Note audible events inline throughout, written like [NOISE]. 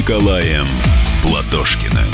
Николаем Платошкиным.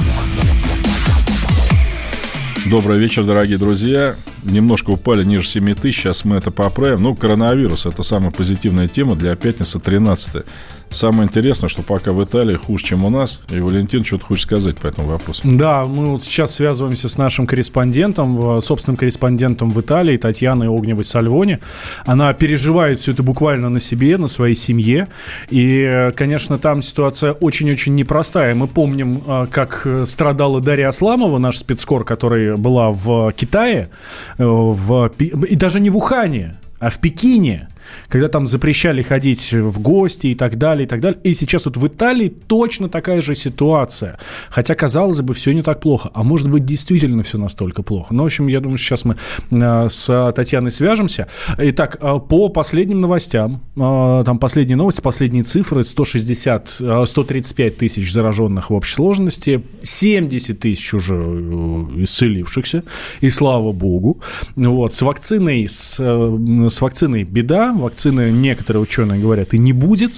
Добрый вечер, дорогие друзья. Немножко упали ниже 7 тысяч, сейчас мы это поправим. Ну, коронавирус – это самая позитивная тема для пятницы 13 Самое интересное, что пока в Италии хуже, чем у нас. И Валентин что-то хочет сказать по этому вопросу. Да, мы вот сейчас связываемся с нашим корреспондентом, собственным корреспондентом в Италии, Татьяной Огневой Сальвони. Она переживает все это буквально на себе, на своей семье. И, конечно, там ситуация очень-очень непростая. Мы помним, а, как страдала Дарья Асламова, наш спецкор, которая была в Китае, в, и даже не в Ухане, а в Пекине когда там запрещали ходить в гости и так далее, и так далее. И сейчас вот в Италии точно такая же ситуация. Хотя, казалось бы, все не так плохо. А может быть, действительно все настолько плохо. Ну, в общем, я думаю, сейчас мы э, с Татьяной свяжемся. Итак, э, по последним новостям, э, там последние новости, последние цифры, 160, 135 тысяч зараженных в общей сложности, 70 тысяч уже исцелившихся, и слава богу. Вот, с вакциной, с, с вакциной беда, вакцины некоторые ученые говорят и не будет.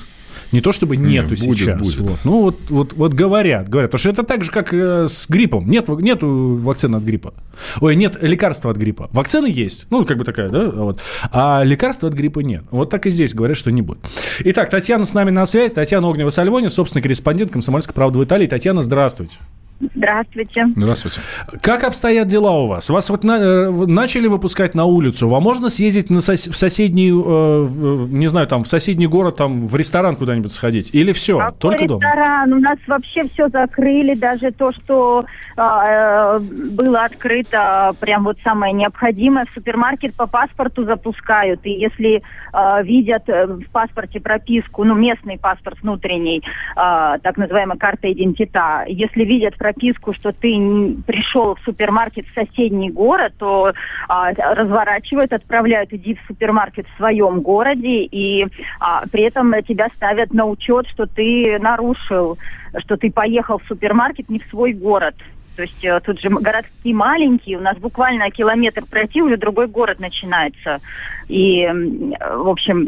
Не то чтобы нету не, будет, сейчас. Будет. Вот. Ну вот, вот, вот говорят, говорят. Потому что это так же, как э, с гриппом. Нет, нету вакцины от гриппа. Ой, нет лекарства от гриппа. Вакцины есть. Ну, как бы такая, да? Вот. А лекарства от гриппа нет. Вот так и здесь говорят, что не будет. Итак, Татьяна с нами на связи. Татьяна Огнева-Сальвони, собственный корреспондент «Комсомольской правды» в Италии. Татьяна, здравствуйте. Здравствуйте. Здравствуйте. Как обстоят дела у вас? Вас вот на, э, начали выпускать на улицу. Вам можно съездить на сос, в соседний, э, не знаю, там, в соседний город, там, в ресторан куда-нибудь сходить? Или все? Какой только ресторан? дома? У нас вообще все закрыли. Даже то, что э, было открыто, прям вот самое необходимое. В супермаркет по паспорту запускают. И если э, видят в паспорте прописку, ну, местный паспорт внутренний, э, так называемая карта идентита, если видят прописку, что ты пришел в супермаркет в соседний город, то а, разворачивают, отправляют, иди в супермаркет в своем городе, и а, при этом тебя ставят на учет, что ты нарушил, что ты поехал в супермаркет не в свой город. То есть э, тут же городки маленькие, у нас буквально километр пройти, уже другой город начинается. И, в общем,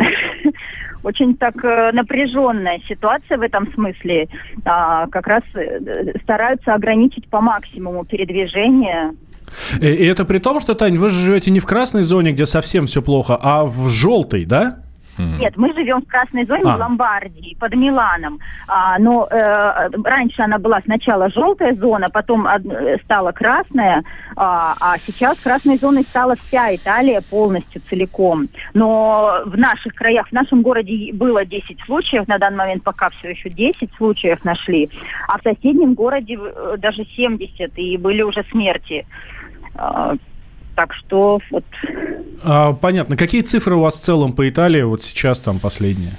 [LAUGHS] очень так э, напряженная ситуация в этом смысле. А, как раз э, стараются ограничить по максимуму передвижение и это при том, что, Тань, вы живете не в красной зоне, где совсем все плохо, а в желтой, да? Нет, мы живем в красной зоне а. в Ломбардии, под Миланом. А, но э, раньше она была сначала желтая зона, потом э, стала красная, а, а сейчас красной зоной стала вся Италия полностью целиком. Но в наших краях, в нашем городе было 10 случаев, на данный момент пока все еще 10 случаев нашли, а в соседнем городе э, даже 70, и были уже смерти. А, так что вот... А, понятно. Какие цифры у вас в целом по Италии вот сейчас там последние?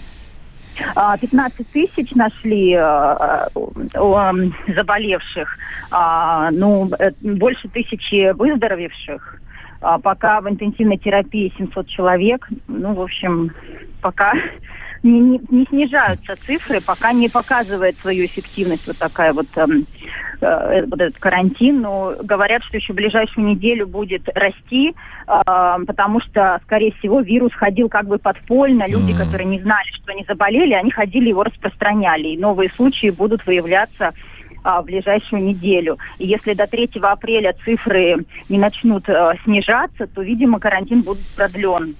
15 а, тысяч нашли э, э, заболевших, э, ну, больше тысячи выздоровевших. А пока в интенсивной терапии 700 человек. Ну, в общем, пока [LAUGHS] не, не, не снижаются цифры, пока не показывает свою эффективность вот такая вот, э, вот этот карантин. Но говорят, что еще в ближайшую неделю будет расти, э, потому что, скорее всего, вирус ходил как бы подпольно. Люди, mm-hmm. которые не знали, что они заболели, они ходили его распространяли. И новые случаи будут выявляться а, в ближайшую неделю. И если до 3 апреля цифры не начнут а, снижаться, то, видимо, карантин будет продлен.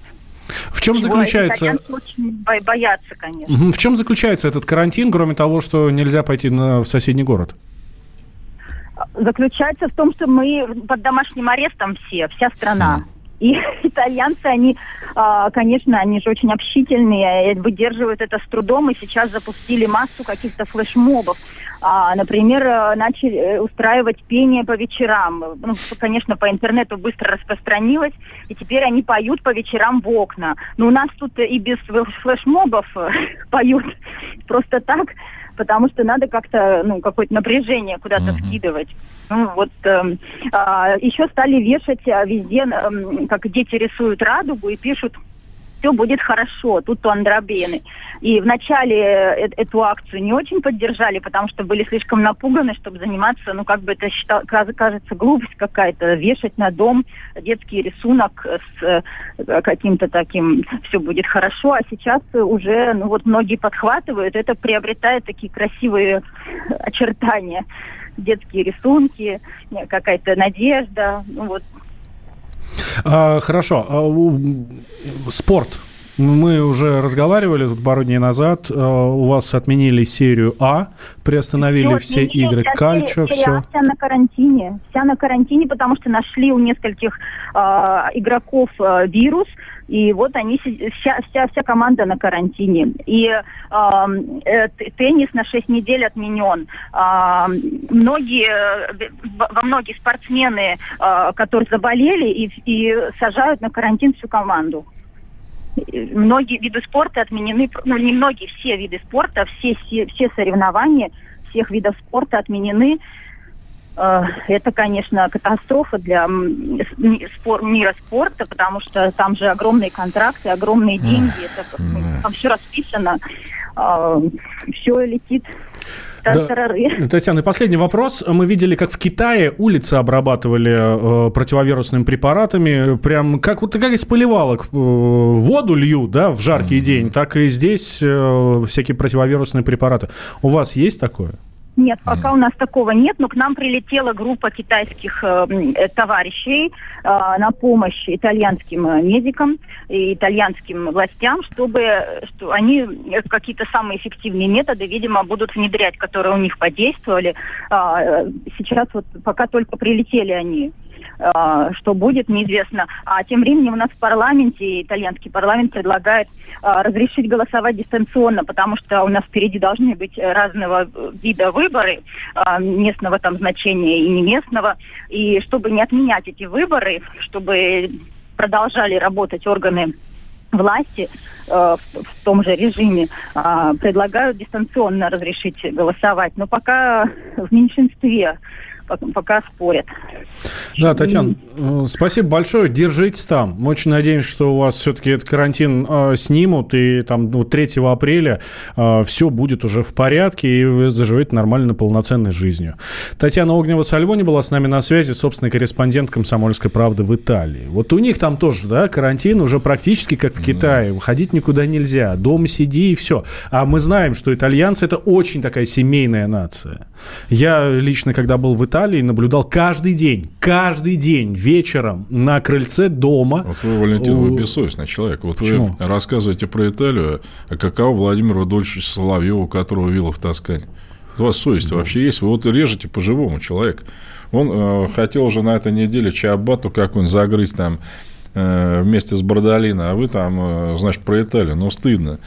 В чем Чего заключается... очень боятся, конечно. В чем заключается этот карантин, кроме того, что нельзя пойти на, в соседний город? Заключается в том, что мы под домашним арестом все, вся страна. И [LAUGHS] итальянцы, они, а, конечно, они же очень общительные, выдерживают это с трудом, и сейчас запустили массу каких-то флешмобов. А, например, э, начали э, устраивать пение по вечерам. Ну, конечно, по интернету быстро распространилось, и теперь они поют по вечерам в окна. Но у нас тут и без флешмобов э, [LAUGHS] поют просто так, потому что надо как-то, ну, какое-то напряжение куда-то uh-huh. вкидывать. Ну, вот э, э, еще стали вешать везде, э, как дети рисуют радугу и пишут все будет хорошо, тут у Андробены. И вначале э эту акцию не очень поддержали, потому что были слишком напуганы, чтобы заниматься, ну, как бы это считал, кажется, глупость какая-то, вешать на дом детский рисунок с э, каким-то таким «все будет хорошо», а сейчас уже, ну, вот многие подхватывают, это приобретает такие красивые очертания детские рисунки, какая-то надежда. Ну, вот. А, хорошо. А, спорт. Мы уже разговаривали тут пару дней назад. А, у вас отменили серию А, приостановили все, все игры Кальчо, все. Вся на карантине. Вся на карантине, потому что нашли у нескольких э, игроков э, вирус. И вот они, вся, вся, вся команда на карантине. И э, теннис на 6 недель отменен. Э, многие, во многие спортсмены, э, которые заболели, и, и сажают на карантин всю команду многие виды спорта отменены, ну не многие, все виды спорта, все, все, все соревнования всех видов спорта отменены. Э, это, конечно, катастрофа для мира спорта, потому что там же огромные контракты, огромные деньги, это, там все расписано, э, все летит да. Татьяна, и последний вопрос. Мы видели, как в Китае улицы обрабатывали э, противовирусными препаратами. Прям как, вот, как из поливалок э, воду льют, да, в жаркий mm-hmm. день, так и здесь э, всякие противовирусные препараты. У вас есть такое? Нет, пока у нас такого нет, но к нам прилетела группа китайских э, э, товарищей э, на помощь итальянским э, медикам и итальянским властям, чтобы что они э, какие-то самые эффективные методы, видимо, будут внедрять, которые у них подействовали. Э, сейчас вот пока только прилетели они. Э, что будет, неизвестно. А тем временем у нас в парламенте, итальянский парламент предлагает э, разрешить голосовать дистанционно, потому что у нас впереди должны быть разного вида выборы, э, местного там значения и не местного. И чтобы не отменять эти выборы, чтобы продолжали работать органы власти э, в, в том же режиме э, предлагают дистанционно разрешить голосовать, но пока в меньшинстве пока спорят. Да, Татьяна, э, спасибо большое. Держитесь там. Мы очень надеемся, что у вас все-таки этот карантин э, снимут, и там ну, 3 апреля э, все будет уже в порядке, и вы заживете нормально полноценной жизнью. Татьяна Огнева-Сальвони была с нами на связи, собственный корреспондент «Комсомольской правды» в Италии. Вот у них там тоже, да, карантин уже практически как в Китае. Выходить никуда нельзя. Дома сиди и все. А мы знаем, что итальянцы – это очень такая семейная нация. Я лично, когда был в Италии, наблюдал каждый день, каждый день вечером на крыльце дома. Вот вы, Валентин, вы бессовестный человек. Вот Почему? вы рассказываете про Италию, а каково Владимиру Адольфовичу Соловьеву, которого вилла в Тоскане? У вас совесть да. вообще есть? Вы вот режете по-живому человек. Он э, хотел уже на этой неделе Чиабату какую-нибудь загрызть там э, вместе с Бардолино, а вы там, э, значит, про Италию. Ну, стыдно.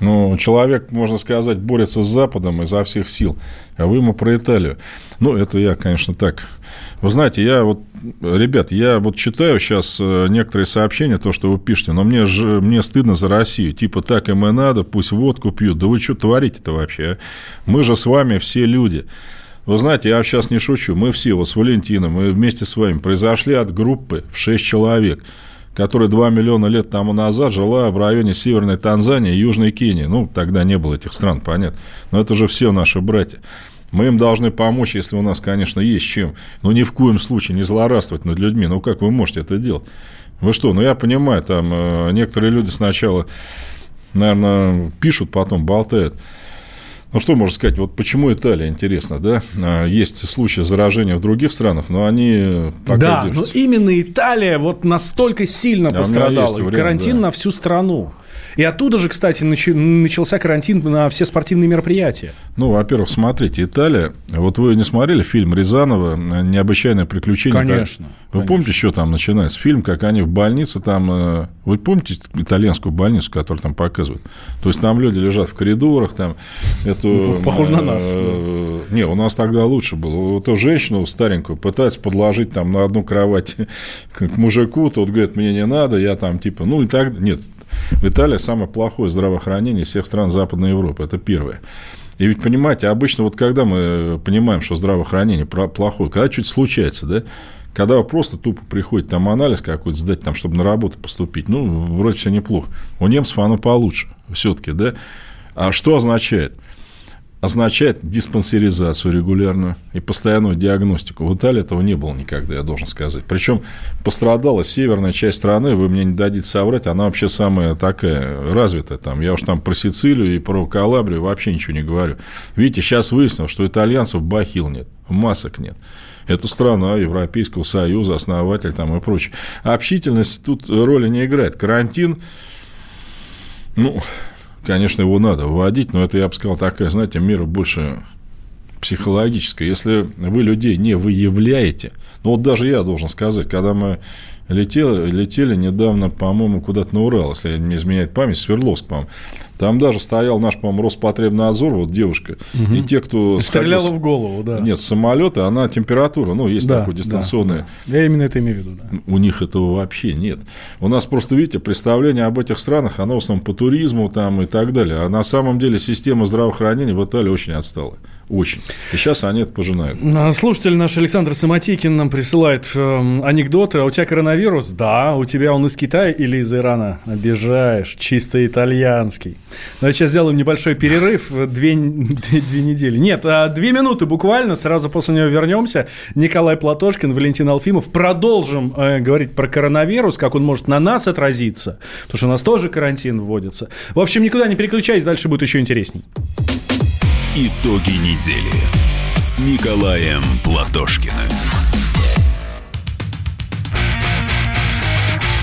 Ну, человек, можно сказать, борется с Западом изо всех сил, а вы ему про Италию. Ну, это я, конечно, так. Вы знаете, я вот, ребят, я вот читаю сейчас э, некоторые сообщения, то, что вы пишете, но мне, же, мне стыдно за Россию. Типа, так им и надо, пусть водку пьют. Да вы что творите-то вообще? А? Мы же с вами все люди. Вы знаете, я сейчас не шучу. Мы все, вот с Валентином, мы вместе с вами произошли от группы в 6 человек – которая 2 миллиона лет тому назад жила в районе Северной Танзании и Южной Кении. Ну, тогда не было этих стран, понятно. Но это же все наши братья. Мы им должны помочь, если у нас, конечно, есть чем. Но ни в коем случае не злорадствовать над людьми. Ну, как вы можете это делать? Вы что? Ну, я понимаю, там э, некоторые люди сначала, наверное, пишут, потом болтают. Ну, что можно сказать, вот почему Италия, интересно, да? А, есть случаи заражения в других странах, но они пока Да, держатся. но именно Италия вот настолько сильно а пострадала. Время, Карантин да. на всю страну. И оттуда же, кстати, начался карантин на все спортивные мероприятия. Ну, во-первых, смотрите, Италия. Вот вы не смотрели фильм Рязанова «Необычайное приключение»? Конечно. Вы конечно. помните, что там начинается? Фильм, как они в больнице там... Э, вы помните итальянскую больницу, которую там показывают? То есть, там люди лежат в коридорах, там... Эту, ну, Похоже на нас. Э, не, у нас тогда лучше было. Эту женщину старенькую пытаются подложить там на одну кровать [LAUGHS] к мужику, тот говорит, мне не надо, я там типа... Ну, и так... Нет, в Италии самое плохое здравоохранение всех стран Западной Европы. Это первое. И ведь, понимаете, обычно вот когда мы понимаем, что здравоохранение плохое, когда что-то случается, да, Когда просто тупо приходите там анализ какой-то сдать, там, чтобы на работу поступить, ну, вроде все неплохо. У немцев оно получше все-таки, да? А что означает? Означает диспансеризацию регулярную и постоянную диагностику. В Италии этого не было никогда, я должен сказать. Причем пострадала северная часть страны, вы мне не дадите соврать, она вообще самая такая развитая там. Я уж там про Сицилию и про Калабрию вообще ничего не говорю. Видите, сейчас выяснилось, что итальянцев бахил нет, масок нет. Это страна Европейского Союза, основатель там и прочее. Общительность тут роли не играет. Карантин, ну, конечно, его надо вводить, но это, я бы сказал, такая, знаете, мера больше психологическая. Если вы людей не выявляете, ну вот даже я должен сказать, когда мы летели, летели недавно, по-моему, куда-то на Урал, если не изменяет память, Свердловск, по-моему. Там даже стоял наш, по-моему, Роспотребнадзор, вот девушка, угу. и те, кто... Стреляла сходил... в голову, да. Нет, с самолета, она температура, ну, есть да, такой дистанционный. Да, Я именно это имею в виду, да. У них этого вообще нет. У нас просто, видите, представление об этих странах, оно в основном по туризму там и так далее. А на самом деле система здравоохранения в Италии очень отстала. Очень. И сейчас они это пожинают. Слушатель наш Александр Самотикин нам присылает э, анекдоты. А у тебя коронавирус? Да. У тебя он из Китая или из Ирана? Обижаешь. Чисто итальянский. Давайте сейчас сделаем небольшой перерыв. Две, две, две недели. Нет, а две минуты буквально. Сразу после него вернемся. Николай Платошкин, Валентин Алфимов. Продолжим э, говорить про коронавирус, как он может на нас отразиться. Потому что у нас тоже карантин вводится. В общем, никуда не переключайтесь. Дальше будет еще интересней. Итоги недели с Николаем Платошкиным.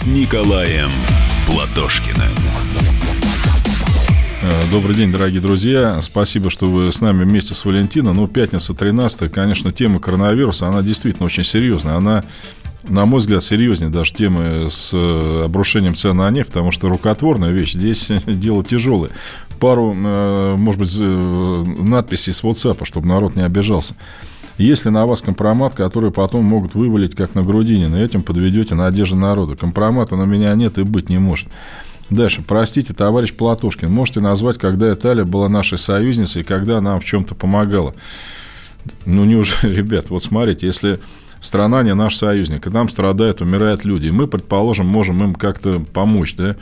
с Николаем Платошкиным. Э, добрый день, дорогие друзья. Спасибо, что вы с нами вместе с Валентином. Ну, пятница 13 конечно, тема коронавируса, она действительно очень серьезная. Она, на мой взгляд, серьезнее даже темы с э, обрушением цен на нефть, потому что рукотворная вещь. Здесь [LAUGHS] дело тяжелое. Пару, э, может быть, надписей с WhatsApp, чтобы народ не обижался. Если на вас компромат, который потом могут вывалить, как на Грудинина, этим подведете надежды народа. Компромата на меня нет и быть не может. Дальше. Простите, товарищ Платошкин, можете назвать, когда Италия была нашей союзницей и когда нам в чем-то помогала? Ну, неужели, [LAUGHS] ребят, вот смотрите, если страна не наш союзник, и там страдают, умирают люди, и мы, предположим, можем им как-то помочь, да?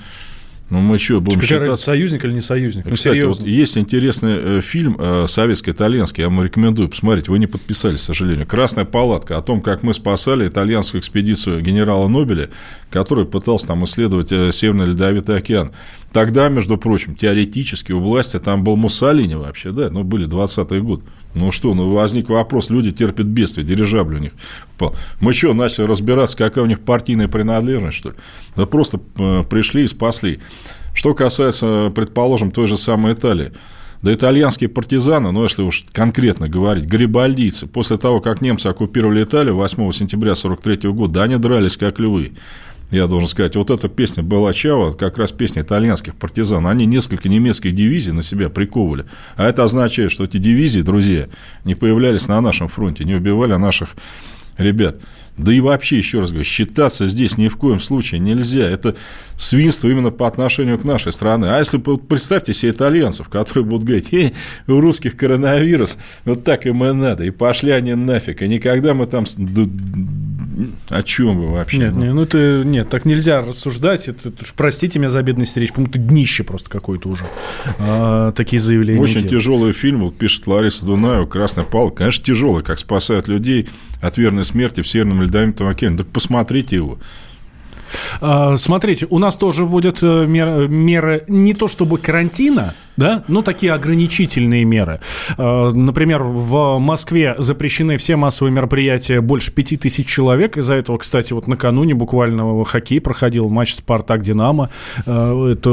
Ну, мы что, будем Какая считаться... союзник или не союзник? Ну, Кстати, вот есть интересный э, фильм э, советско-итальянский, я вам рекомендую посмотреть, вы не подписались, к сожалению. «Красная палатка», о том, как мы спасали итальянскую экспедицию генерала Нобеля, который пытался там исследовать э, Северный Ледовитый океан. Тогда, между прочим, теоретически у власти там был Муссолини вообще, да, ну, были 20-е годы. Ну что, ну возник вопрос, люди терпят бедствие, дирижабль у них. Мы что, начали разбираться, какая у них партийная принадлежность, что ли? Да просто э, пришли и спасли. Что касается, предположим, той же самой Италии. Да итальянские партизаны, ну, если уж конкретно говорить, гарибальдийцы, после того, как немцы оккупировали Италию 8 сентября 1943 года, да, они дрались как львы я должен сказать, вот эта песня была Чава, как раз песня итальянских партизан. Они несколько немецких дивизий на себя приковывали. А это означает, что эти дивизии, друзья, не появлялись на нашем фронте, не убивали наших ребят. Да и вообще, еще раз говорю, считаться здесь ни в коем случае нельзя. Это свинство именно по отношению к нашей стране. А если представьте себе итальянцев, которые будут говорить, эй, у русских коронавирус, вот так им и надо, и пошли они нафиг, и никогда мы там о чем вы вообще? Нет, ну, не, ну это нет, так нельзя рассуждать. Это, простите меня за бедность речь, по-моему, это днище просто какое-то уже. А, такие заявления. Очень тяжелый фильм, вот пишет Лариса Дунаева, Красная палка. Конечно, тяжелый, как спасают людей от верной смерти в Северном Ледовитом океане. Так посмотрите его. А, смотрите, у нас тоже вводят э, меры, меры не то чтобы карантина, Да? Ну, такие ограничительные меры. Э, например, в Москве запрещены все массовые мероприятия больше пяти тысяч человек. Из-за этого, кстати, вот накануне буквально хоккей проходил матч «Спартак-Динамо». Э, это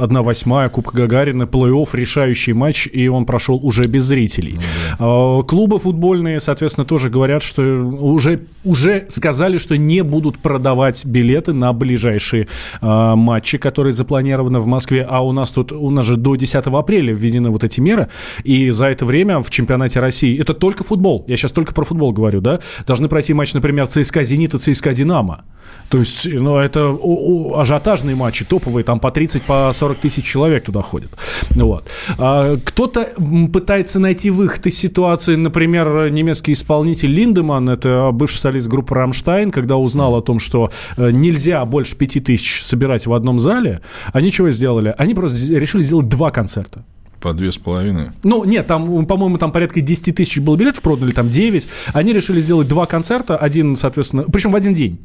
одна восьмая Кубка Гагарина, плей-офф, решающий матч, и он прошел уже без зрителей. Ну, да. Клубы футбольные, соответственно, тоже говорят, что уже, уже сказали, что не будут продавать билеты на ближайшие матчи, которые запланированы в Москве. А у нас тут, у нас же до 10 10 апреля введены вот эти меры, и за это время в чемпионате России, это только футбол, я сейчас только про футбол говорю, да, должны пройти матч, например, ЦСКА «Зенит» и ЦСКА «Динамо». То есть, ну, это ажиотажные матчи, топовые, там по 30, по 40 тысяч человек туда ходят. Вот. А, кто-то пытается найти выход из ситуации, например, немецкий исполнитель Линдеман, это бывший солист группы «Рамштайн», когда узнал о том, что э, нельзя больше 5 тысяч собирать в одном зале, они чего сделали? Они просто решили сделать два концерта. По две с половиной? Ну, нет, там, по-моему, там порядка 10 тысяч было билетов продано, или там 9. Они решили сделать два концерта, один, соответственно, причем в один день.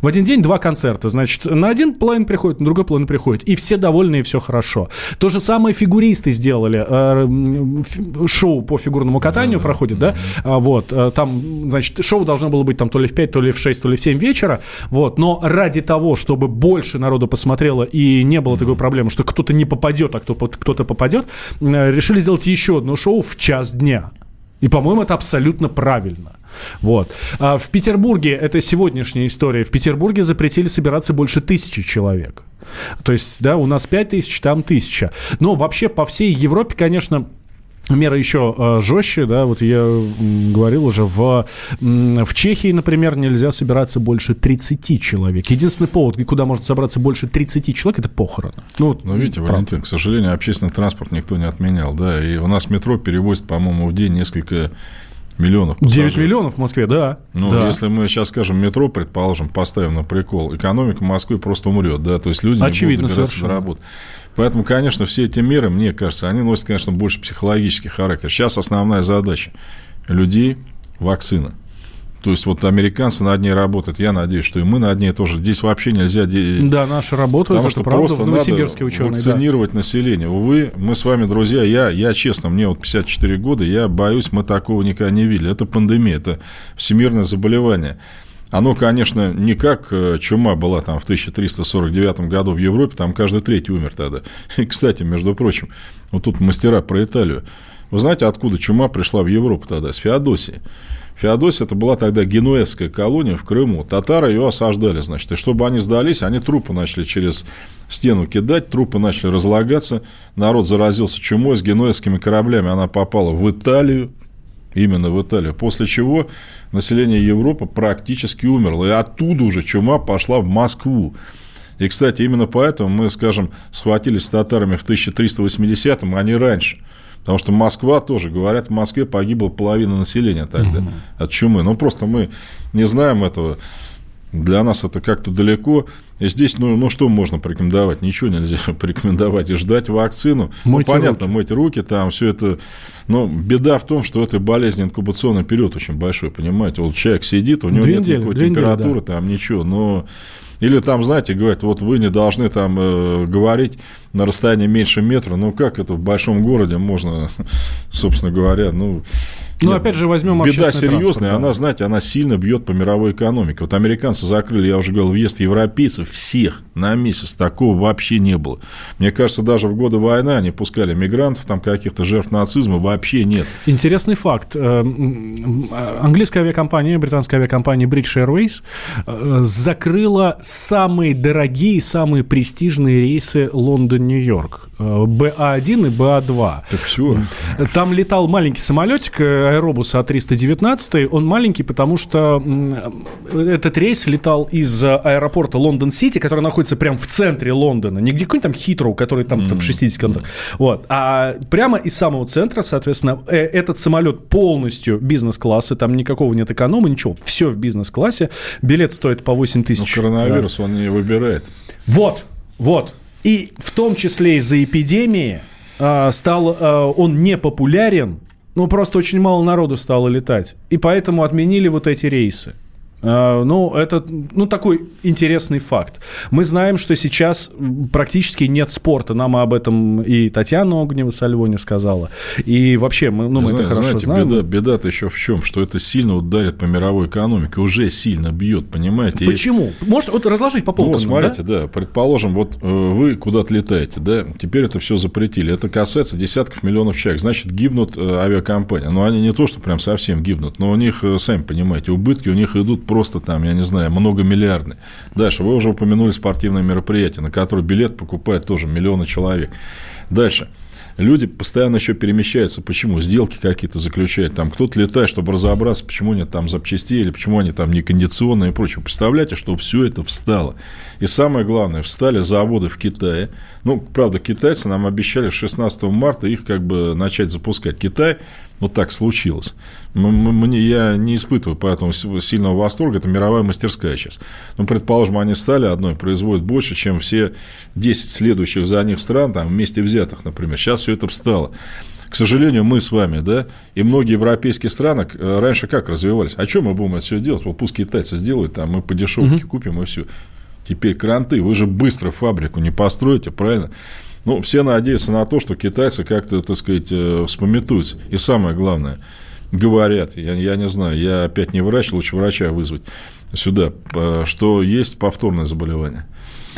В один день два концерта. Значит, на один половину приходит, на другой половину приходит. И все довольны, и все хорошо. То же самое фигуристы сделали. Э, шоу по фигурному катанию проходит, да? да? Вот. Э, там, значит, шоу должно было быть там то ли в 5, то ли в 6, то ли в 7 вечера. Вот. Но ради того, чтобы больше народу посмотрело и не было такой проблемы, что кто-то не попадет, а кто-то попадет, э, решили сделать еще одно шоу в час дня. И, по-моему, это абсолютно правильно. Вот. А в Петербурге, это сегодняшняя история, в Петербурге запретили собираться больше тысячи человек. То есть, да, у нас пять тысяч, там тысяча. Но вообще по всей Европе, конечно, Мера еще э, жестче, да, вот я говорил уже, в, в Чехии, например, нельзя собираться больше 30 человек. Единственный повод, куда может собраться больше 30 человек, это похороны. Ну, ну видите, правда. Валентин, к сожалению, общественный транспорт никто не отменял, да, и у нас метро перевозит, по-моему, в день несколько Миллионов пассажиров. 9 миллионов в Москве, да. Ну, да. если мы сейчас скажем метро, предположим, поставим на прикол, экономика Москвы просто умрет, да, то есть люди Очевидно, не будут добираться до работы. Поэтому, конечно, все эти меры, мне кажется, они носят, конечно, больше психологический характер. Сейчас основная задача людей – вакцина. То есть вот американцы над ней работают. Я надеюсь, что и мы над ней тоже. Здесь вообще нельзя... Да, наши работают. Потому что правда, просто надо ученые, вакцинировать да. население. Увы, мы с вами, друзья, я, я честно, мне вот 54 года, я боюсь, мы такого никогда не видели. Это пандемия, это всемирное заболевание. Оно, конечно, не как э, чума была там в 1349 году в Европе, там каждый третий умер тогда. [LAUGHS] И, кстати, между прочим, вот тут мастера про Италию. Вы знаете, откуда чума пришла в Европу тогда? С Феодосии. Феодосия это была тогда генуэзская колония в Крыму. Татары ее осаждали, значит. И чтобы они сдались, они трупы начали через стену кидать, трупы начали разлагаться. Народ заразился чумой с генуэзскими кораблями. Она попала в Италию, именно в Италию. После чего население Европы практически умерло. И оттуда уже чума пошла в Москву. И, кстати, именно поэтому мы, скажем, схватились с татарами в 1380-м, а не раньше – Потому что Москва тоже, говорят, в Москве погибла половина населения тогда угу. от чумы. Ну, просто мы не знаем этого. Для нас это как-то далеко. И здесь, ну, ну что можно порекомендовать? Ничего нельзя [LAUGHS] порекомендовать и ждать вакцину. Ну, мойте ну, понятно, руки. мыть руки, там все это. Но беда в том, что этой болезни инкубационный период очень большой, понимаете. Вот человек сидит, у него две нет недели, никакой температуры, недели, да. там ничего, но или там, знаете, говорят, вот вы не должны там э, говорить на расстоянии меньше метра. Ну, как это в большом городе можно, [LAUGHS] собственно говоря, ну... Ну, опять же, возьмем Беда серьезная, да. она, знаете, она сильно бьет по мировой экономике. Вот американцы закрыли, я уже говорил, въезд европейцев всех на месяц. Такого вообще не было. Мне кажется, даже в годы войны они пускали мигрантов, там каких-то жертв нацизма вообще нет. Интересный факт. Э, английская авиакомпания, британская авиакомпания British Airways э, закрыла самые дорогие, самые престижные рейсы Лондон-Нью-Йорк. БА-1 и БА-2. Так все. Там летал маленький самолетик аэробуса А319. Он маленький, потому что этот рейс летал из аэропорта Лондон-Сити, который находится прямо в центре Лондона. Не где какой-нибудь там Хитроу, который там, там 60 километров. Вот. А прямо из самого центра, соответственно, э, этот самолет полностью бизнес-класса, там никакого нет эконома, ничего. Все в бизнес-классе. Билет стоит по 8 тысяч. Но коронавирус да. он не выбирает. Вот, вот. И в том числе из-за эпидемии э, стал э, он непопулярен, ну просто очень мало народу стало летать. И поэтому отменили вот эти рейсы. Э, Ну, это ну, такой интересный факт. Мы знаем, что сейчас практически нет спорта. Нам об этом и Татьяна Огнева со сказала. И вообще, мы, ну, мы Знаете, это хорошо знаете, знаем. Беда, беда-то еще в чем? Что это сильно ударит по мировой экономике. Уже сильно бьет, понимаете? И- Почему? Может, вот разложить по Ну, полкам? вот смотрите, да? предположим, вот э, вы куда-то летаете, да, теперь это все запретили. Это касается десятков миллионов человек. Значит, гибнут э, авиакомпании. Но они не то, что прям совсем гибнут, но у них, э, сами понимаете, убытки у них идут просто там, я не знаю, многомиллиардные. Дальше, вы уже упомянули спортивные мероприятия, на которые билет покупает тоже миллионы человек. Дальше. Люди постоянно еще перемещаются. Почему? Сделки какие-то заключают. Там кто-то летает, чтобы разобраться, почему нет там запчастей, или почему они там не кондиционные и прочее. Представляете, что все это встало. И самое главное, встали заводы в Китае. Ну, правда, китайцы нам обещали 16 марта их как бы начать запускать. Китай, вот так случилось. Мне, я не испытываю поэтому сильного восторга. Это мировая мастерская сейчас. Ну, предположим, они стали одной, производят больше, чем все 10 следующих за них стран, там, вместе взятых, например. Сейчас все это встало. К сожалению, мы с вами, да, и многие европейские страны э, раньше как развивались? А что мы будем это все делать? Вот пусть китайцы сделают, там мы по дешевке купим и все. Теперь кранты, вы же быстро фабрику не построите, правильно? Ну, все надеются на то, что китайцы как-то, так сказать, э, вспомятуются. И самое главное, говорят, я, я не знаю, я опять не врач, лучше врача вызвать сюда, э, что есть повторное заболевание.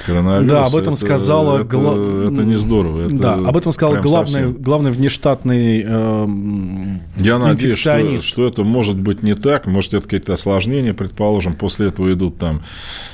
Коронавирус. Да, об этом это- сказала Это, гла- это не здорово. Это да, об этом сказал главный, главный внештатный эм, Я надеюсь, что, что это может быть не так. Может, это какие-то осложнения, предположим, после этого идут там.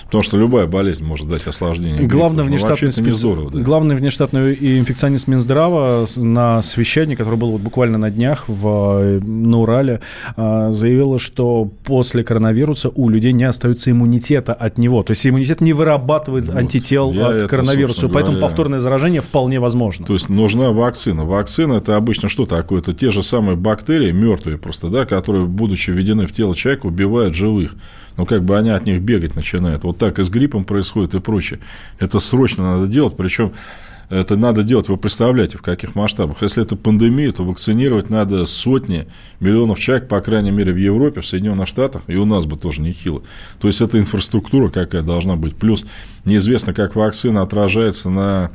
Потому что любая болезнь может дать осложнение. Главный вообще внештатный, не специ- здорово. да. главный внештатный инфекционист Минздрава на совещании, которое было вот буквально на днях в, э, на Урале, а, заявила, что после коронавируса у людей не остается иммунитета от него. То есть иммунитет не вырабатывает Вот. Антител Я от это, поэтому говоря, повторное заражение вполне возможно. То есть нужна вакцина. Вакцина это обычно что такое? Это те же самые бактерии, мертвые просто, да, которые, будучи введены в тело человека, убивают живых. Ну, как бы они от них бегать начинают. Вот так и с гриппом происходит и прочее. Это срочно надо делать. Причем это надо делать, вы представляете, в каких масштабах. Если это пандемия, то вакцинировать надо сотни миллионов человек, по крайней мере, в Европе, в Соединенных Штатах, и у нас бы тоже нехило. То есть, это инфраструктура какая должна быть. Плюс неизвестно, как вакцина отражается на,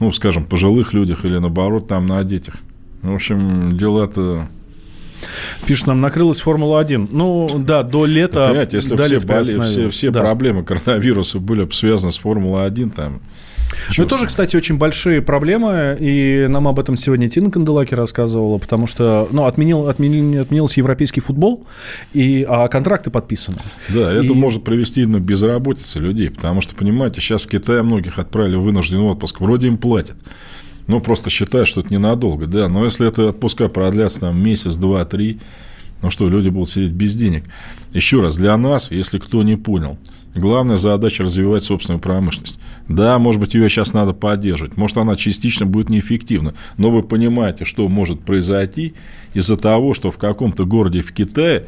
ну, скажем, пожилых людях или, наоборот, там, на детях. В общем, дела-то... Пишет нам, накрылась Формула-1. Ну, да, до лета... Понимаете, если все, боли- все, все Да. проблемы коронавируса были бы связаны с Формулой-1, там... Ну, это тоже, кстати, очень большие проблемы, и нам об этом сегодня Тина Канделаки рассказывала, потому что, ну, отменил, отменил, отменился европейский футбол, и, а контракты подписаны. Да, это И- может привести именно к безработице людей, потому что, понимаете, сейчас в Китае многих отправили в вынужденный отпуск, вроде им платят, ну, просто считают, что это ненадолго, да, но если это отпуска продлятся там месяц, два, три, ну что, люди будут сидеть без денег. Еще раз, для нас, если кто не понял, главная задача развивать собственную промышленность. Да, может быть, ее сейчас надо поддерживать, может, она частично будет неэффективна, но вы понимаете, что может произойти из-за того, что в каком-то городе в Китае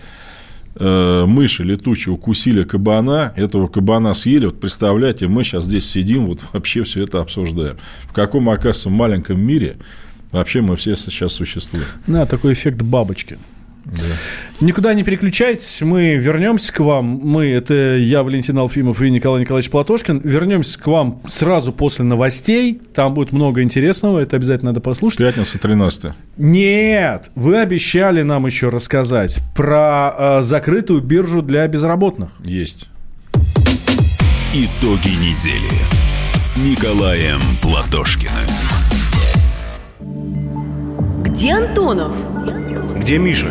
э, мыши летучие укусили кабана, этого кабана съели, вот представляете, мы сейчас здесь сидим, вот вообще все это обсуждаем. В каком, оказывается, маленьком мире вообще мы все сейчас существуем. Да, такой эффект бабочки. Никуда не переключайтесь, мы вернемся к вам. Мы, это я, Валентин Алфимов и Николай Николаевич Платошкин. Вернемся к вам сразу после новостей. Там будет много интересного, это обязательно надо послушать. Пятница 13 Нет, вы обещали нам еще рассказать про э, закрытую биржу для безработных. есть. Итоги недели с Николаем Платошкиным. Где Антонов? Где Миша?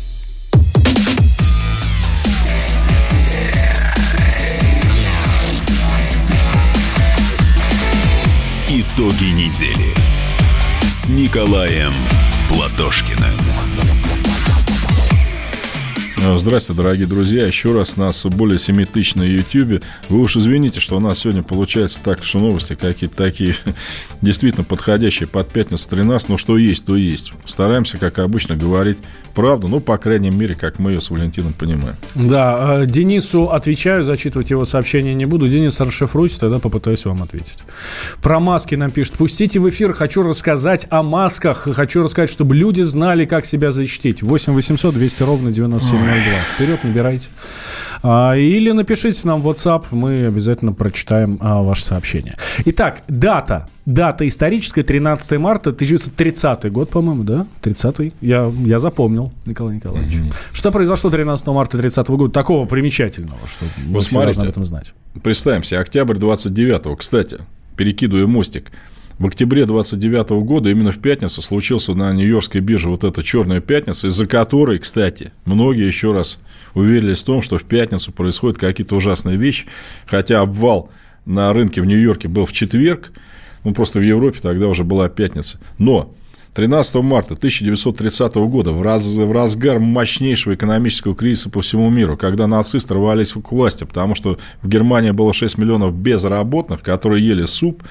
Итоги недели с Николаем Платошкиным. Э, Здравствуйте, дорогие друзья. Еще раз нас более 7 тысяч на YouTube. Вы уж извините, что у нас сегодня получается так, что новости какие-то такие [LAUGHS] действительно подходящие под пятницу 13. Но что есть, то есть. Стараемся, как обычно, говорить правду. Ну, по крайней мере, как мы ее с Валентином понимаем. Да, э, Денису отвечаю, зачитывать его сообщение не буду. Денис, расшифруйте, тогда попытаюсь вам ответить. Про маски нам пишет. Пустите в эфир, хочу рассказать о масках. Хочу рассказать, чтобы люди знали, как себя защитить. 8 800 200 ровно 9702. Вперед, набирайте. А, Или напишите нам в WhatsApp, мы обязательно прочитаем а, ваше сообщение. Итак, дата. Дата историческая, 13 марта, 1930 год, по-моему, да? 30-й. Я, я запомнил, Николай Николаевич. Что произошло 13 марта 30 года такого примечательного, что мы Вот должны смотрите, об этом знать? Представим себе, октябрь 29-го. Кстати, перекидывая мостик. В октябре 29 года, именно в пятницу, случился на Нью-Йоркской бирже вот эта черная пятница, из-за которой, кстати, многие еще раз уверились в том, что в пятницу происходят какие-то ужасные вещи, хотя обвал на рынке в Нью-Йорке был в четверг, ну, просто в Европе тогда уже была пятница. Но 13 марта 1930 года, в, раз, в разгар мощнейшего экономического кризиса по всему миру, когда нацисты рвались к власти, потому что в Германии было 6 миллионов безработных, которые ели суп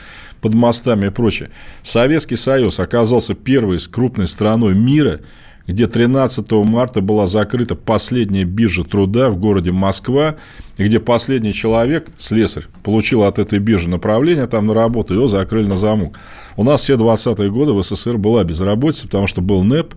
под мостами и прочее, Советский Союз оказался первой крупной страной мира, где 13 марта была закрыта последняя биржа труда в городе Москва, где последний человек, слесарь, получил от этой биржи направление там на работу, его закрыли на замок. У нас все 20-е годы в СССР была безработица, потому что был НЭП,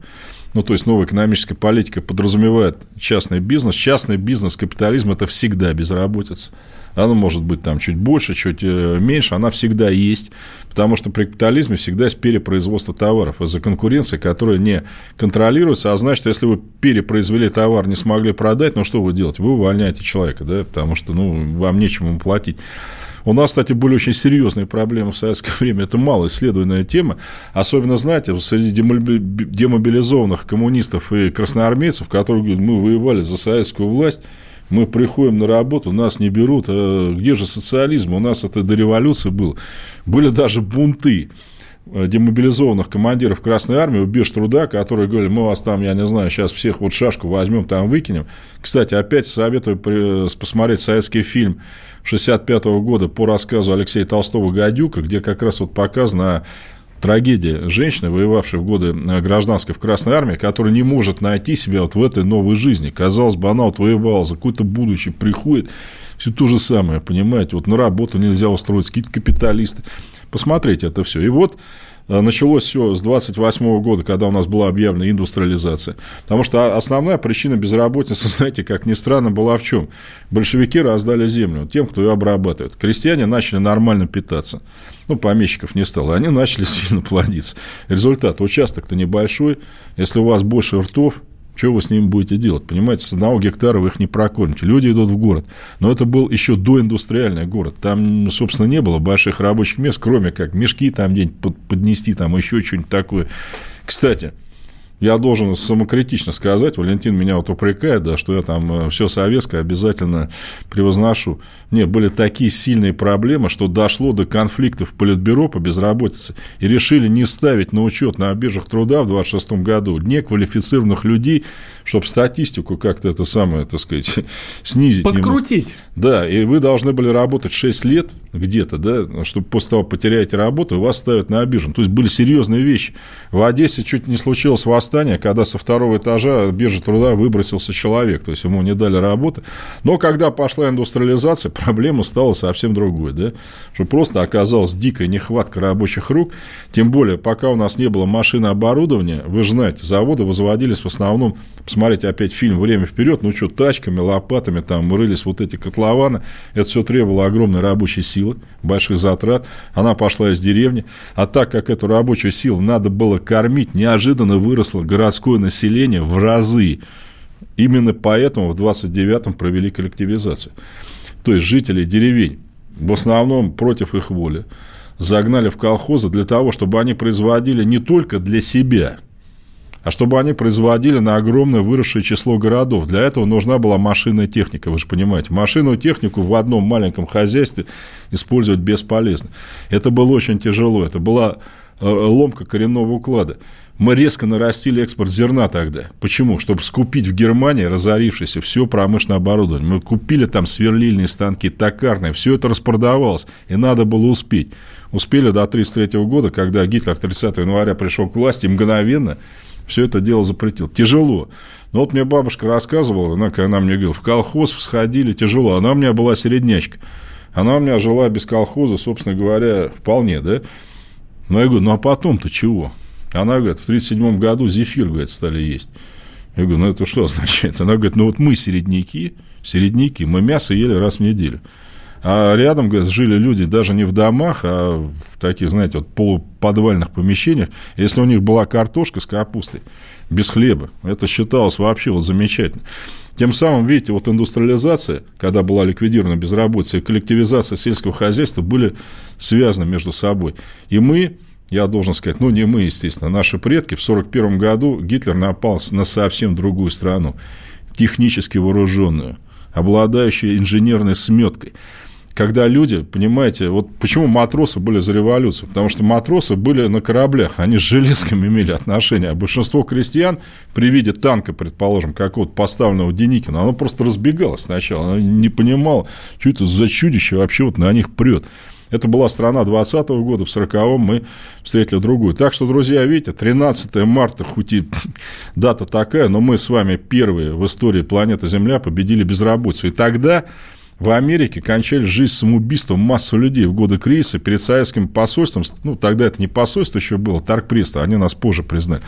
ну, то есть новая экономическая политика подразумевает частный бизнес. Частный бизнес, капитализм – это всегда безработица. Она может быть там чуть больше, чуть э, меньше, она всегда есть, потому что при капитализме всегда есть перепроизводство товаров из-за конкуренции, которая не контролируется, а значит, если вы перепроизвели товар, не смогли продать, ну, что вы делаете? Вы увольняете человека, да, потому что, ну, вам нечем ему платить. У нас, кстати, были очень серьезные проблемы в советское [LAUGHS] время. Это мало исследованная тема. Особенно, знаете, среди демобилизованных коммунистов и красноармейцев, которые говорят, мы воевали за советскую власть, мы приходим на работу, нас не берут. А где же социализм? У нас это до революции было. Были даже бунты демобилизованных командиров Красной Армии, убежь труда, которые говорили, мы вас там, я не знаю, сейчас всех вот шашку возьмем, там выкинем. Кстати, опять советую посмотреть советский фильм 65 года по рассказу Алексея Толстого «Гадюка», где как раз вот показана трагедия женщины, воевавшей в годы гражданской в Красной Армии, которая не может найти себя вот в этой новой жизни. Казалось бы, она вот воевала за какое-то будущее, приходит, все то же самое, понимаете, вот на работу нельзя устроиться, какие-то капиталисты. Посмотрите это все. И вот началось все с 28 года, когда у нас была объявлена индустриализация. Потому что основная причина безработицы, [LAUGHS] знаете, как ни странно, была в чем? Большевики раздали землю тем, кто ее обрабатывает. Крестьяне начали нормально питаться. Ну, помещиков не стало. Они начали [LAUGHS] сильно плодиться. Результат. Участок-то небольшой. Если у вас больше ртов, что вы с ними будете делать? Понимаете, с одного гектара вы их не прокормите. Люди идут в город. Но это был еще доиндустриальный город. Там, собственно, не было больших рабочих мест, кроме как мешки там где-нибудь поднести, там еще что-нибудь такое. Кстати, я должен самокритично сказать, Валентин меня вот упрекает, да, что я там все советское обязательно превозношу. Нет, были такие сильные проблемы, что дошло до конфликтов в Политбюро по безработице и решили не ставить на учет на биржах труда в 26 году неквалифицированных людей, чтобы статистику как-то это самое, так сказать, [LAUGHS] снизить. Подкрутить. Немного. Да, и вы должны были работать 6 лет где-то, да, чтобы после того потеряете работу, вас ставят на биржу. То есть, были серьезные вещи. В Одессе чуть не случилось восстание, когда со второго этажа биржи труда выбросился человек, то есть, ему не дали работы. Но когда пошла индустриализация, [LAUGHS] проблема стала совсем другой, да, что просто оказалась дикая нехватка рабочих рук, тем более, пока у нас не было машины оборудования, вы же знаете, заводы возводились в основном, посмотрите опять фильм «Время вперед», ну что, тачками, лопатами, там рылись вот эти котлованы, это все требовало огромной рабочей силы, больших затрат, она пошла из деревни, а так как эту рабочую силу надо было кормить, неожиданно городское население в разы, Именно поэтому в 29-м провели коллективизацию. То есть жители деревень, в основном против их воли, загнали в колхозы для того, чтобы они производили не только для себя, а чтобы они производили на огромное выросшее число городов. Для этого нужна была машинная техника, вы же понимаете. Машинную технику в одном маленьком хозяйстве использовать бесполезно. Это было очень тяжело, это была ломка коренного уклада. Мы резко нарастили экспорт зерна тогда. Почему? Чтобы скупить в Германии разорившееся все промышленное оборудование. Мы купили там сверлильные станки, токарные. Все это распродавалось. И надо было успеть. Успели до 1933 года, когда Гитлер 30 января пришел к власти, мгновенно все это дело запретил. Тяжело. Но вот мне бабушка рассказывала, она, когда она мне говорила, в колхоз сходили, тяжело. Она у меня была середнячка. Она у меня жила без колхоза, собственно говоря, вполне, да? Но я говорю, ну а потом-то чего? Она говорит, в 1937 году зефир, говорит, стали есть. Я говорю, ну это что означает? Она говорит, ну вот мы середняки, середняки, мы мясо ели раз в неделю. А рядом, говорит, жили люди даже не в домах, а в таких, знаете, вот полуподвальных помещениях. Если у них была картошка с капустой, без хлеба, это считалось вообще вот замечательно. Тем самым, видите, вот индустриализация, когда была ликвидирована безработица, и коллективизация сельского хозяйства были связаны между собой. И мы, я должен сказать, ну не мы, естественно, наши предки, в 1941 году Гитлер напал на совсем другую страну, технически вооруженную, обладающую инженерной сметкой когда люди, понимаете, вот почему матросы были за революцию? Потому что матросы были на кораблях, они с железками [LAUGHS] имели отношение, а большинство крестьян при виде танка, предположим, какого-то поставленного Деникина, оно просто разбегалось сначала, оно не понимало, что это за чудище вообще вот на них прет. Это была страна 20-го года, в 40-м мы встретили другую. Так что, друзья, видите, 13 марта, хоть и [LAUGHS] дата такая, но мы с вами первые в истории планеты Земля победили безработицу. И тогда в Америке кончали жизнь самоубийством массу людей в годы кризиса перед советским посольством. Ну, тогда это не посольство еще было, торгпресс, они нас позже признали.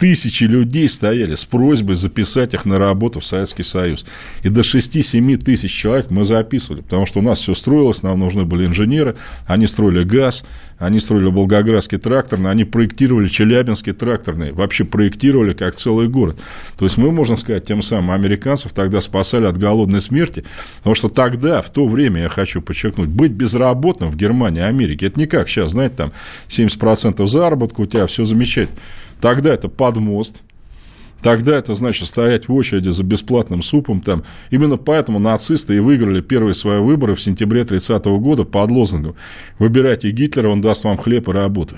Тысячи людей стояли с просьбой записать их на работу в Советский Союз. И до 6-7 тысяч человек мы записывали, потому что у нас все строилось, нам нужны были инженеры, они строили газ, они строили Волгоградский тракторный, они проектировали Челябинский тракторный, вообще проектировали как целый город. То есть мы, можно сказать, тем самым американцев тогда спасали от голодной смерти, потому что тогда, в то время, я хочу подчеркнуть, быть безработным в Германии, Америке, это не как сейчас, знаете, там 70% заработка, у тебя все замечательно. Тогда это под мост, Тогда это значит стоять в очереди за бесплатным супом там. Именно поэтому нацисты и выиграли первые свои выборы в сентябре 30 года под лозунгом «Выбирайте Гитлера, он даст вам хлеб и работу».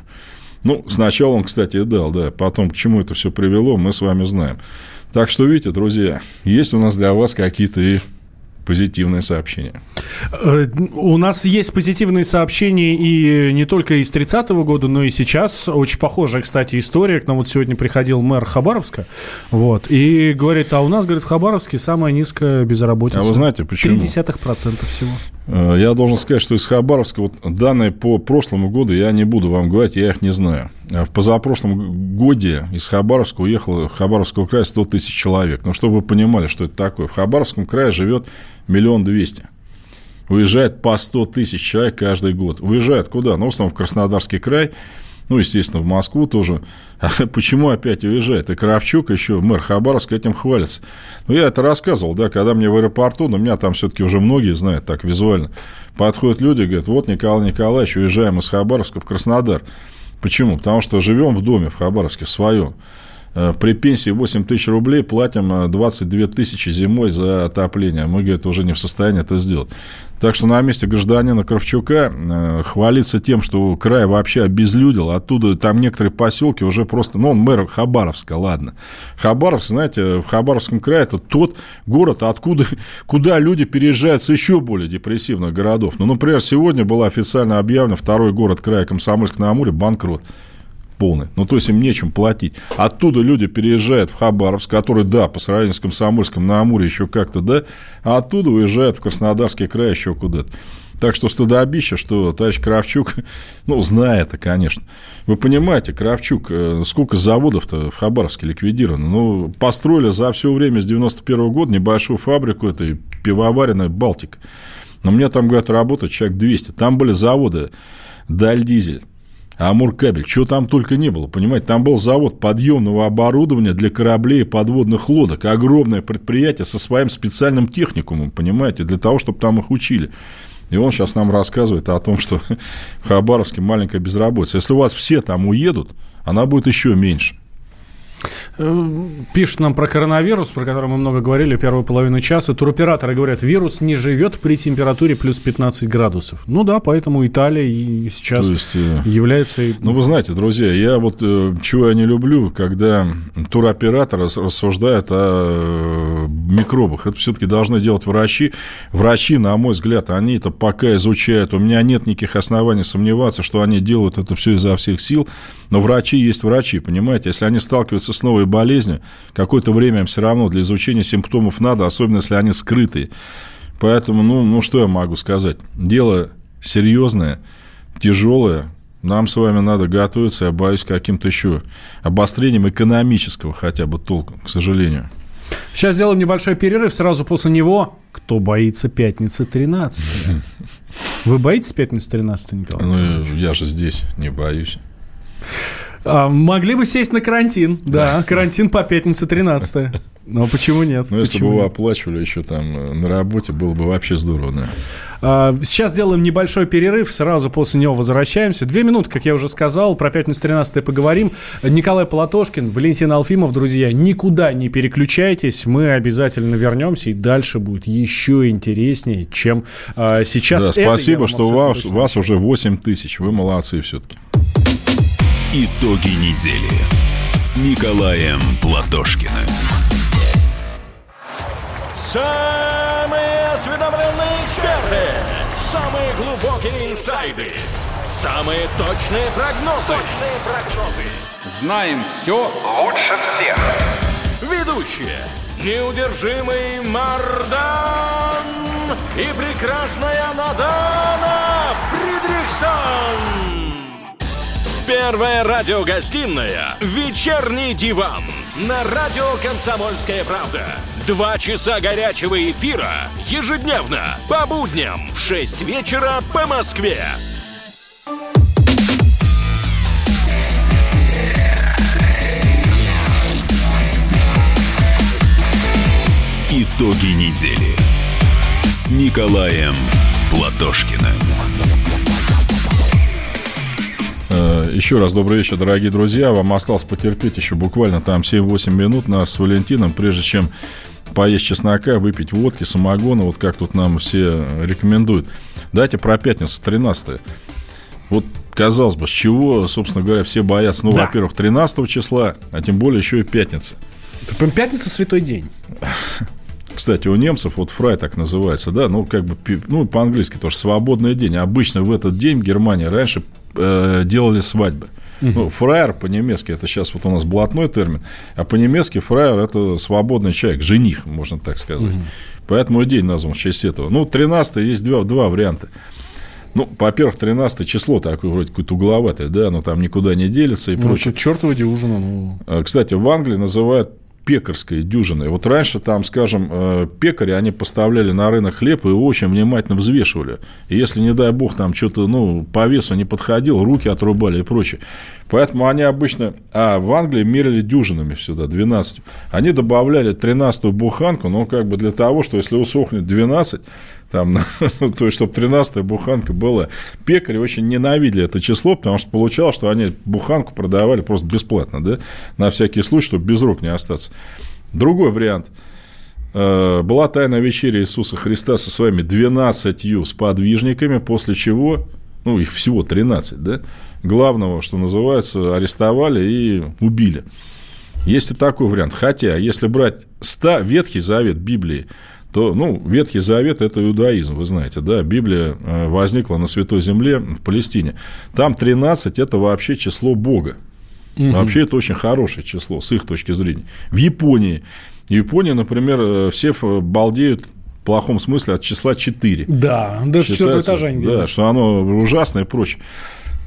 Ну, сначала он, кстати, и дал, да. Потом, к чему это все привело, мы с вами знаем. Так что, видите, друзья, есть у нас для вас какие-то и позитивные сообщения. Э, у нас есть позитивные сообщения и не только из 30-го года, но и сейчас. Очень похожая, кстати, история. К нам вот сегодня приходил мэр Хабаровска. Вот, и говорит, а у нас, говорит, в Хабаровске самая низкая безработица. А вы знаете почему? 0,3% всего. Э, я должен сказать, что из Хабаровска, вот данные по прошлому году я не буду вам говорить, я их не знаю. А в позапрошлом годе из Хабаровска уехало в Хабаровского края 100 тысяч человек. Но чтобы вы понимали, что это такое. В Хабаровском крае живет миллион двести. Уезжает по 100 тысяч человек каждый год. Уезжает куда? Ну, в основном в Краснодарский край, ну, естественно, в Москву тоже. [LAUGHS] А почему опять уезжает? И Кравчук еще, мэр Хабаровска, этим хвалится. Ну, я это рассказывал, да, когда мне в аэропорту, но меня там все-таки уже многие знают так визуально, подходят люди говорят, вот, Николай Николаевич, уезжаем из Хабаровска в Краснодар. Почему? Потому что живем в доме в Хабаровске, в своем. Э, при пенсии 8 тысяч рублей платим 22 э, тысячи зимой за отопление. Мы, говорит, уже не в состоянии это сделать. Так что на месте гражданина Кравчука э, хвалиться тем, что край вообще обезлюдил, оттуда там некоторые поселки уже просто, ну, он мэр Хабаровска, ладно. Хабаровск, знаете, в Хабаровском крае это тот город, откуда, [LAUGHS] куда люди переезжают с еще более депрессивных городов. Ну, например, сегодня была официально объявлена второй город края Комсомольск-на-Амуре банкрот полный. Ну, то есть им нечем платить. Оттуда люди переезжают в Хабаровск, который, да, по сравнению с Комсомольском на Амуре еще как-то, да, а оттуда уезжают в Краснодарский край еще куда-то. Так что стыдобище, что товарищ Кравчук, [LAUGHS] ну, знает это, конечно. Вы понимаете, Кравчук, э, сколько заводов-то в Хабаровске ликвидировано? Ну, построили за все время с 91 года небольшую фабрику этой пивоваренной «Балтика». Но мне там, говорят, работает человек 200. Там были заводы «Дальдизель», Амуркабель, чего там только не было, понимаете, там был завод подъемного оборудования для кораблей и подводных лодок, огромное предприятие со своим специальным техникумом, понимаете, для того, чтобы там их учили. И он сейчас нам рассказывает о том, что [LAUGHS] в Хабаровске маленькая безработица. Если у вас все там уедут, она будет еще меньше. Э, пишут нам про коронавирус, про который мы много говорили первую половину часа. Туроператоры говорят, вирус не живет при температуре плюс 15 градусов. Ну да, поэтому Италия и сейчас есть, э, является... Ну, вы знаете, друзья, я вот э, чего я не люблю, когда туроператоры рассуждают о микробах. Это все-таки должны делать врачи. Врачи, на мой взгляд, они это пока изучают. У меня нет никаких оснований сомневаться, что они делают это все изо всех сил. Но врачи есть врачи, понимаете? Если они сталкиваются с новой болезнью, какое-то время им все равно для изучения симптомов надо, особенно если они скрытые. Поэтому, ну, ну что я могу сказать? Дело серьезное, тяжелое. Нам с вами надо готовиться, я боюсь, каким-то еще обострением экономического хотя бы толком, к сожалению. Сейчас сделаем небольшой перерыв. Сразу после него кто боится пятницы 13 [LAUGHS] Вы боитесь пятницы 13 Николай? Ну, я же здесь, не боюсь. А, могли бы сесть на карантин. Да, да карантин по пятнице 13 но почему нет? Ну, если бы вы оплачивали еще там э, на работе, было бы вообще здорово, да. А, сейчас сделаем небольшой перерыв, сразу после него возвращаемся. Две минуты, как я уже сказал, про пятницу 13 поговорим. Николай Полатошкин, Валентин Алфимов, друзья, никуда не переключайтесь, мы обязательно вернемся, и дальше будет еще интереснее, чем а, сейчас. Да, спасибо, что у вас, вас уже 8 тысяч, вы молодцы все-таки. Итоги недели с Николаем Платошкиным. Самые осведомленные эксперты, самые глубокие инсайды, самые точные прогнозы. Точные прогнозы. Знаем все лучше всех. Ведущие. Неудержимый Мардан и прекрасная Надана Фридрихсон. Первая радиогостинная «Вечерний диван» на радио «Комсомольская правда». Два часа горячего эфира ежедневно по будням в 6 вечера по Москве. Итоги недели с Николаем Платошкиным. Еще раз добрый вечер, дорогие друзья. Вам осталось потерпеть еще буквально там 7-8 минут нас с Валентином, прежде чем поесть чеснока, выпить водки, самогона, вот как тут нам все рекомендуют. Дайте про пятницу, 13 Вот, казалось бы, с чего, собственно говоря, все боятся, ну, да. во-первых, 13 числа, а тем более еще и пятница. Это прям пятница святой день. Кстати, у немцев вот фрай так называется, да, ну, как бы, ну, по-английски тоже свободный день. Обычно в этот день Германия раньше э, делали свадьбы. Ну, фраер по-немецки, это сейчас вот у нас блатной термин, а по-немецки фраер – это свободный человек, жених, можно так сказать. Поэтому и день назван в честь этого. Ну, 13 есть два, два варианта. Ну, во-первых, 13 число такое вроде какое-то угловатое, да, оно там никуда не делится и ну, прочее. Чертова дюжина. Ну... А, кстати, в Англии называют пекарской дюжиной. Вот раньше там, скажем, э, пекари, они поставляли на рынок хлеб и его очень внимательно взвешивали. И если, не дай бог, там что-то, ну, по весу не подходил, руки отрубали и прочее. Поэтому они обычно, а в Англии мерили дюжинами сюда, 12. Они добавляли 13-ю буханку, но как бы для того, что если усохнет 12, там, [LAUGHS] то есть, чтобы 13-я буханка была. Пекари очень ненавидели это число, потому что получалось, что они буханку продавали просто бесплатно, да, на всякий случай, чтобы без рук не остаться. Другой вариант. Э, была тайна вечеря Иисуса Христа со своими 12 сподвижниками, после чего, ну, их всего 13, да, главного, что называется, арестовали и убили. Есть и такой вариант. Хотя, если брать 100, Ветхий Завет Библии, то, ну, Ветхий Завет – это иудаизм, вы знаете, да, Библия э, возникла на Святой Земле в Палестине. Там 13 – это вообще число Бога. Угу. Вообще это очень хорошее число с их точки зрения. В Японии, в Японии, например, э, все балдеют в плохом смысле от числа 4. Да, даже четвертого этажа не Да, что оно ужасное и прочее.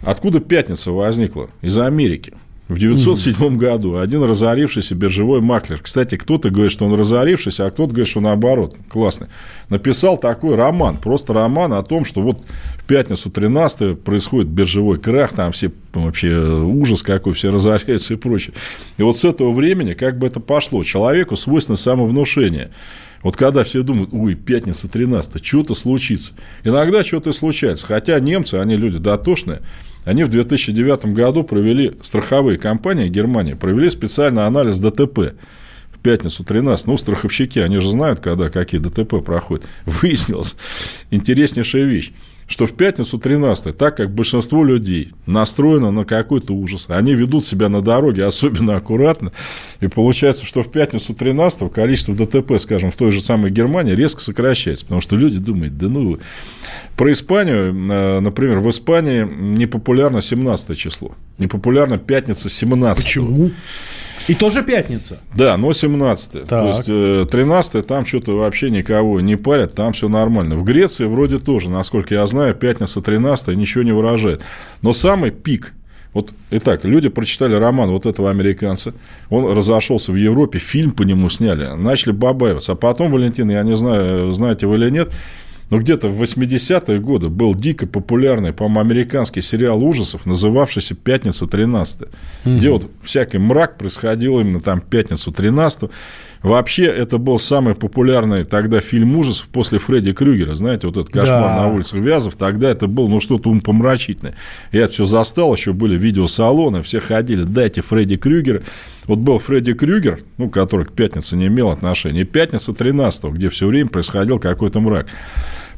Откуда пятница возникла? Из Америки. В 907 mm. году один разорившийся биржевой маклер. Кстати, кто-то говорит, что он разорившийся, а кто-то говорит, что наоборот. Классный. Написал такой роман. Просто роман о том, что вот в пятницу 13 происходит биржевой крах, там все вообще ужас какой, все разоряются и прочее. И вот с этого времени, как бы это пошло, человеку свойственно самовнушение. Вот когда все думают, ой, пятница 13 что-то случится. Иногда что-то случается. Хотя немцы, они люди дотошные, Они в 2009 году провели, страховые компании Германии провели специальный анализ ДТП в пятницу 13. Ну, страховщики, они же знают, когда какие ДТП проходят. [LAUGHS] Выяснилось интереснейшая вещь что в пятницу 13 так как большинство людей настроено на какой-то ужас, они ведут себя на дороге особенно аккуратно, и получается, что в пятницу 13 количество ДТП, скажем, в той же самой Германии резко сокращается, потому что люди думают, да ну... Про Испанию, э, например, в Испании непопулярно 17 число, непопулярно пятница 17 Почему? И тоже пятница. Да, но 17 То есть, 13 э, там что-то вообще никого не парят, там все нормально. В Греции вроде тоже, насколько я знаю, пятница 13 ничего не выражает. Но самый пик вот, итак, люди прочитали роман вот этого американца, он разошелся в Европе, фильм по нему сняли, начали бабаиваться. А потом, Валентин, я не знаю, знаете вы или нет, но где-то в 80-е годы был дико популярный, по-моему, американский сериал ужасов, называвшийся «Пятница 13 угу. где вот всякий мрак происходил именно там «Пятницу 13 Вообще, это был самый популярный тогда фильм ужасов после Фредди Крюгера. Знаете, вот этот кошмар да. на улицах Вязов. Тогда это было, ну, что-то умопомрачительное. Я это все застал, еще были видеосалоны, все ходили, дайте Фредди Крюгера. Вот был Фредди Крюгер, ну, который к пятнице не имел отношения, пятница 13 где все время происходил какой-то мрак.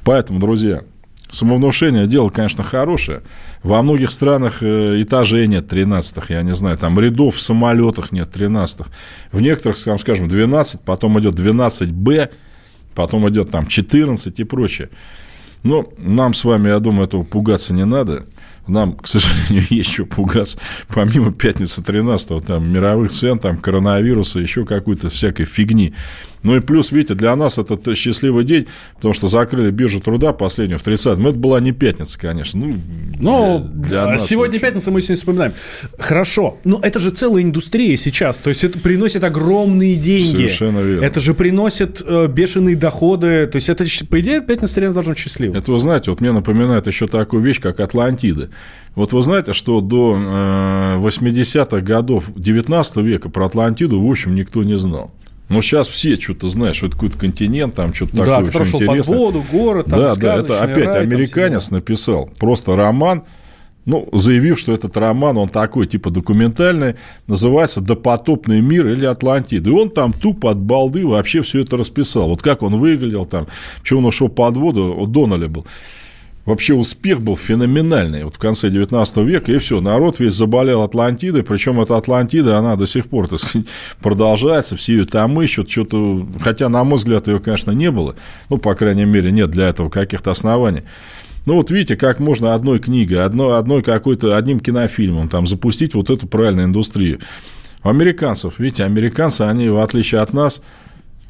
Поэтому, друзья, Самовнушение дело, конечно, хорошее. Во многих странах этажей нет 13 я не знаю, там рядов в самолетах нет 13 В некоторых, скажем, 12, потом идет 12Б, потом идет там 14 и прочее. Но нам с вами, я думаю, этого пугаться не надо. Нам, к сожалению, [LAUGHS] есть что пугаться. Помимо пятницы 13 там мировых цен, там коронавируса, еще какой-то всякой фигни. Ну и плюс, видите, для нас это счастливый день, потому что закрыли биржу труда последнюю в 30-м. Это была не пятница, конечно. Ну, Но для, для нас сегодня вообще. пятница, мы сегодня вспоминаем. Хорошо. Но это же целая индустрия сейчас. То есть это приносит огромные деньги. Совершенно верно. Это же приносит э, бешеные доходы. То есть это, по идее, пятница 13 должна быть счастливой. Это вы знаете, вот мне напоминает еще такую вещь, как Атлантида. Вот вы знаете, что до э, 80-х годов 19 века про Атлантиду, в общем, никто не знал. Но сейчас все что-то что это какой-то континент, там что-то да, такое очень интересное. под воду, город, там Да, да, это опять рай, американец написал просто роман, ну, заявив, что этот роман, он такой, типа, документальный, называется «Допотопный мир» или «Атлантида». И он там тупо от балды вообще все это расписал. Вот как он выглядел там, что он ушел под воду, у Доннелли был вообще успех был феноменальный вот в конце 19 века, и все, народ весь заболел Атлантидой, причем эта Атлантида, она до сих пор, так сказать, [LAUGHS] продолжается, все ее там ищут, что-то, хотя, на мой взгляд, ее, конечно, не было, ну, по крайней мере, нет для этого каких-то оснований. Ну, вот видите, как можно одной книгой, одной, одной какой-то, одним кинофильмом там запустить вот эту правильную индустрию. У американцев, видите, американцы, они, в отличие от нас,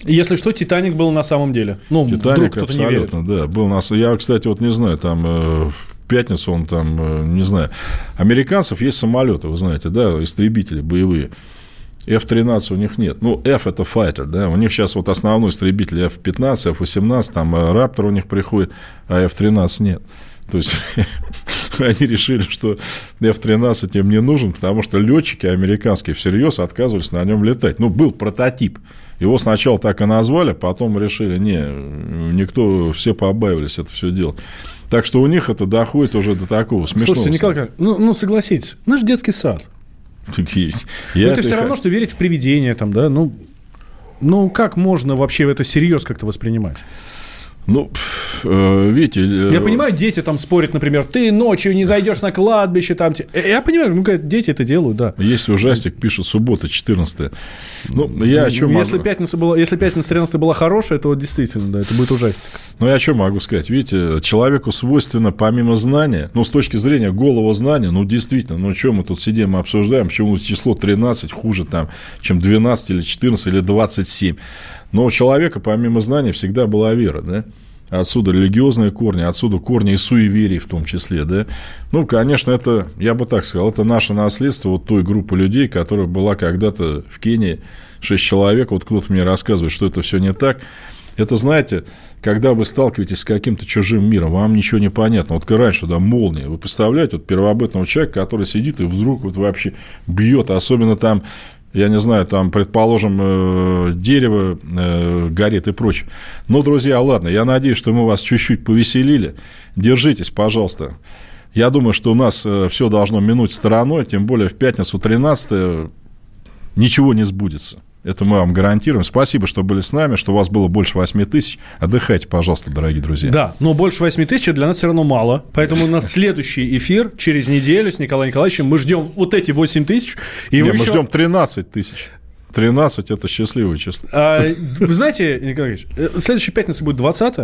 если что, Титаник был на самом деле. Ну, Титаник вдруг абсолютно, не верит. да, был на. Я, кстати, вот не знаю, там э, в пятницу он там, э, не знаю, американцев есть самолеты, вы знаете, да, истребители боевые. F-13 у них нет. Ну, F – это файтер, да. У них сейчас вот основной истребитель F-15, F-18, там Раптор у них приходит, а F-13 нет. То есть [LAUGHS] они решили, что F-13 им не нужен, потому что летчики американские всерьез отказывались на нем летать. Ну, был прототип. Его сначала так и назвали, потом решили, не, никто, все побаивались это все делать. Так что у них это доходит уже до такого смешного. Слушайте, Николай, ну, ну согласитесь, наш детский сад. Такие, ну, это все равно, что верить в привидения, там, да, ну, ну, как можно вообще это серьезно как-то воспринимать? Ну, э, видите... Э, я понимаю, дети там спорят, например, ты ночью не зайдешь на кладбище, там... Э, я понимаю, ну, дети это делают, да. Есть ужастик, пишет, суббота, 14 Ну, я о чем если могу... Пятница была, если пятница 13 была хорошая, то действительно, да, это будет ужастик. Ну, я о чем могу сказать? Видите, человеку свойственно, помимо знания, ну, с точки зрения голого знания, ну, действительно, ну, что мы тут сидим и обсуждаем, почему число 13 хуже там, чем 12 или 14 или 27. Но у человека, помимо знаний, всегда была вера, да? Отсюда религиозные корни, отсюда корни и суеверий в том числе, да. Ну, конечно, это, я бы так сказал, это наше наследство вот той группы людей, которая была когда-то в Кении, шесть человек, вот кто-то мне рассказывает, что это все не так. Это, знаете, когда вы сталкиваетесь с каким-то чужим миром, вам ничего не понятно. Вот как раньше, да, молния. Вы представляете, вот первобытного человека, который сидит и вдруг вот вообще бьет, особенно там я не знаю, там, предположим, э, дерево э, горит и прочее. Но, друзья, ладно, я надеюсь, что мы вас чуть-чуть повеселили. Держитесь, пожалуйста. Я думаю, что у нас э, все должно минуть стороной, тем более в пятницу 13 ничего не сбудется. Это мы вам гарантируем. Спасибо, что были с нами, что у вас было больше 8 тысяч. Отдыхайте, пожалуйста, дорогие друзья. Да, но больше 8 тысяч для нас все равно мало. Поэтому у нас [LAUGHS] следующий эфир через неделю с Николаем Николаевичем. Мы ждем вот эти 8 тысяч. И Не, мы еще... ждем 13 тысяч. 13 – это счастливое число. А, вы знаете, Николай Ильич, э, следующая пятница будет 20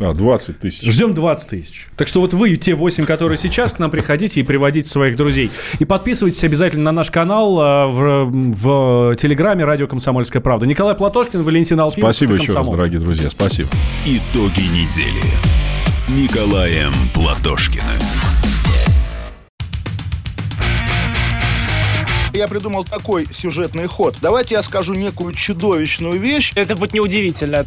а, 20 тысяч. Ждем 20 тысяч. Так что вот вы, те 8, которые сейчас, к нам приходите и приводите своих друзей. И подписывайтесь обязательно на наш канал а, в, в Телеграме «Радио Комсомольская правда». Николай Платошкин, Валентин Алфимов. Спасибо еще раз, дорогие друзья. Спасибо. Итоги недели с Николаем Платошкиным. Я придумал такой сюжетный ход. Давайте я скажу некую чудовищную вещь. Это будет неудивительно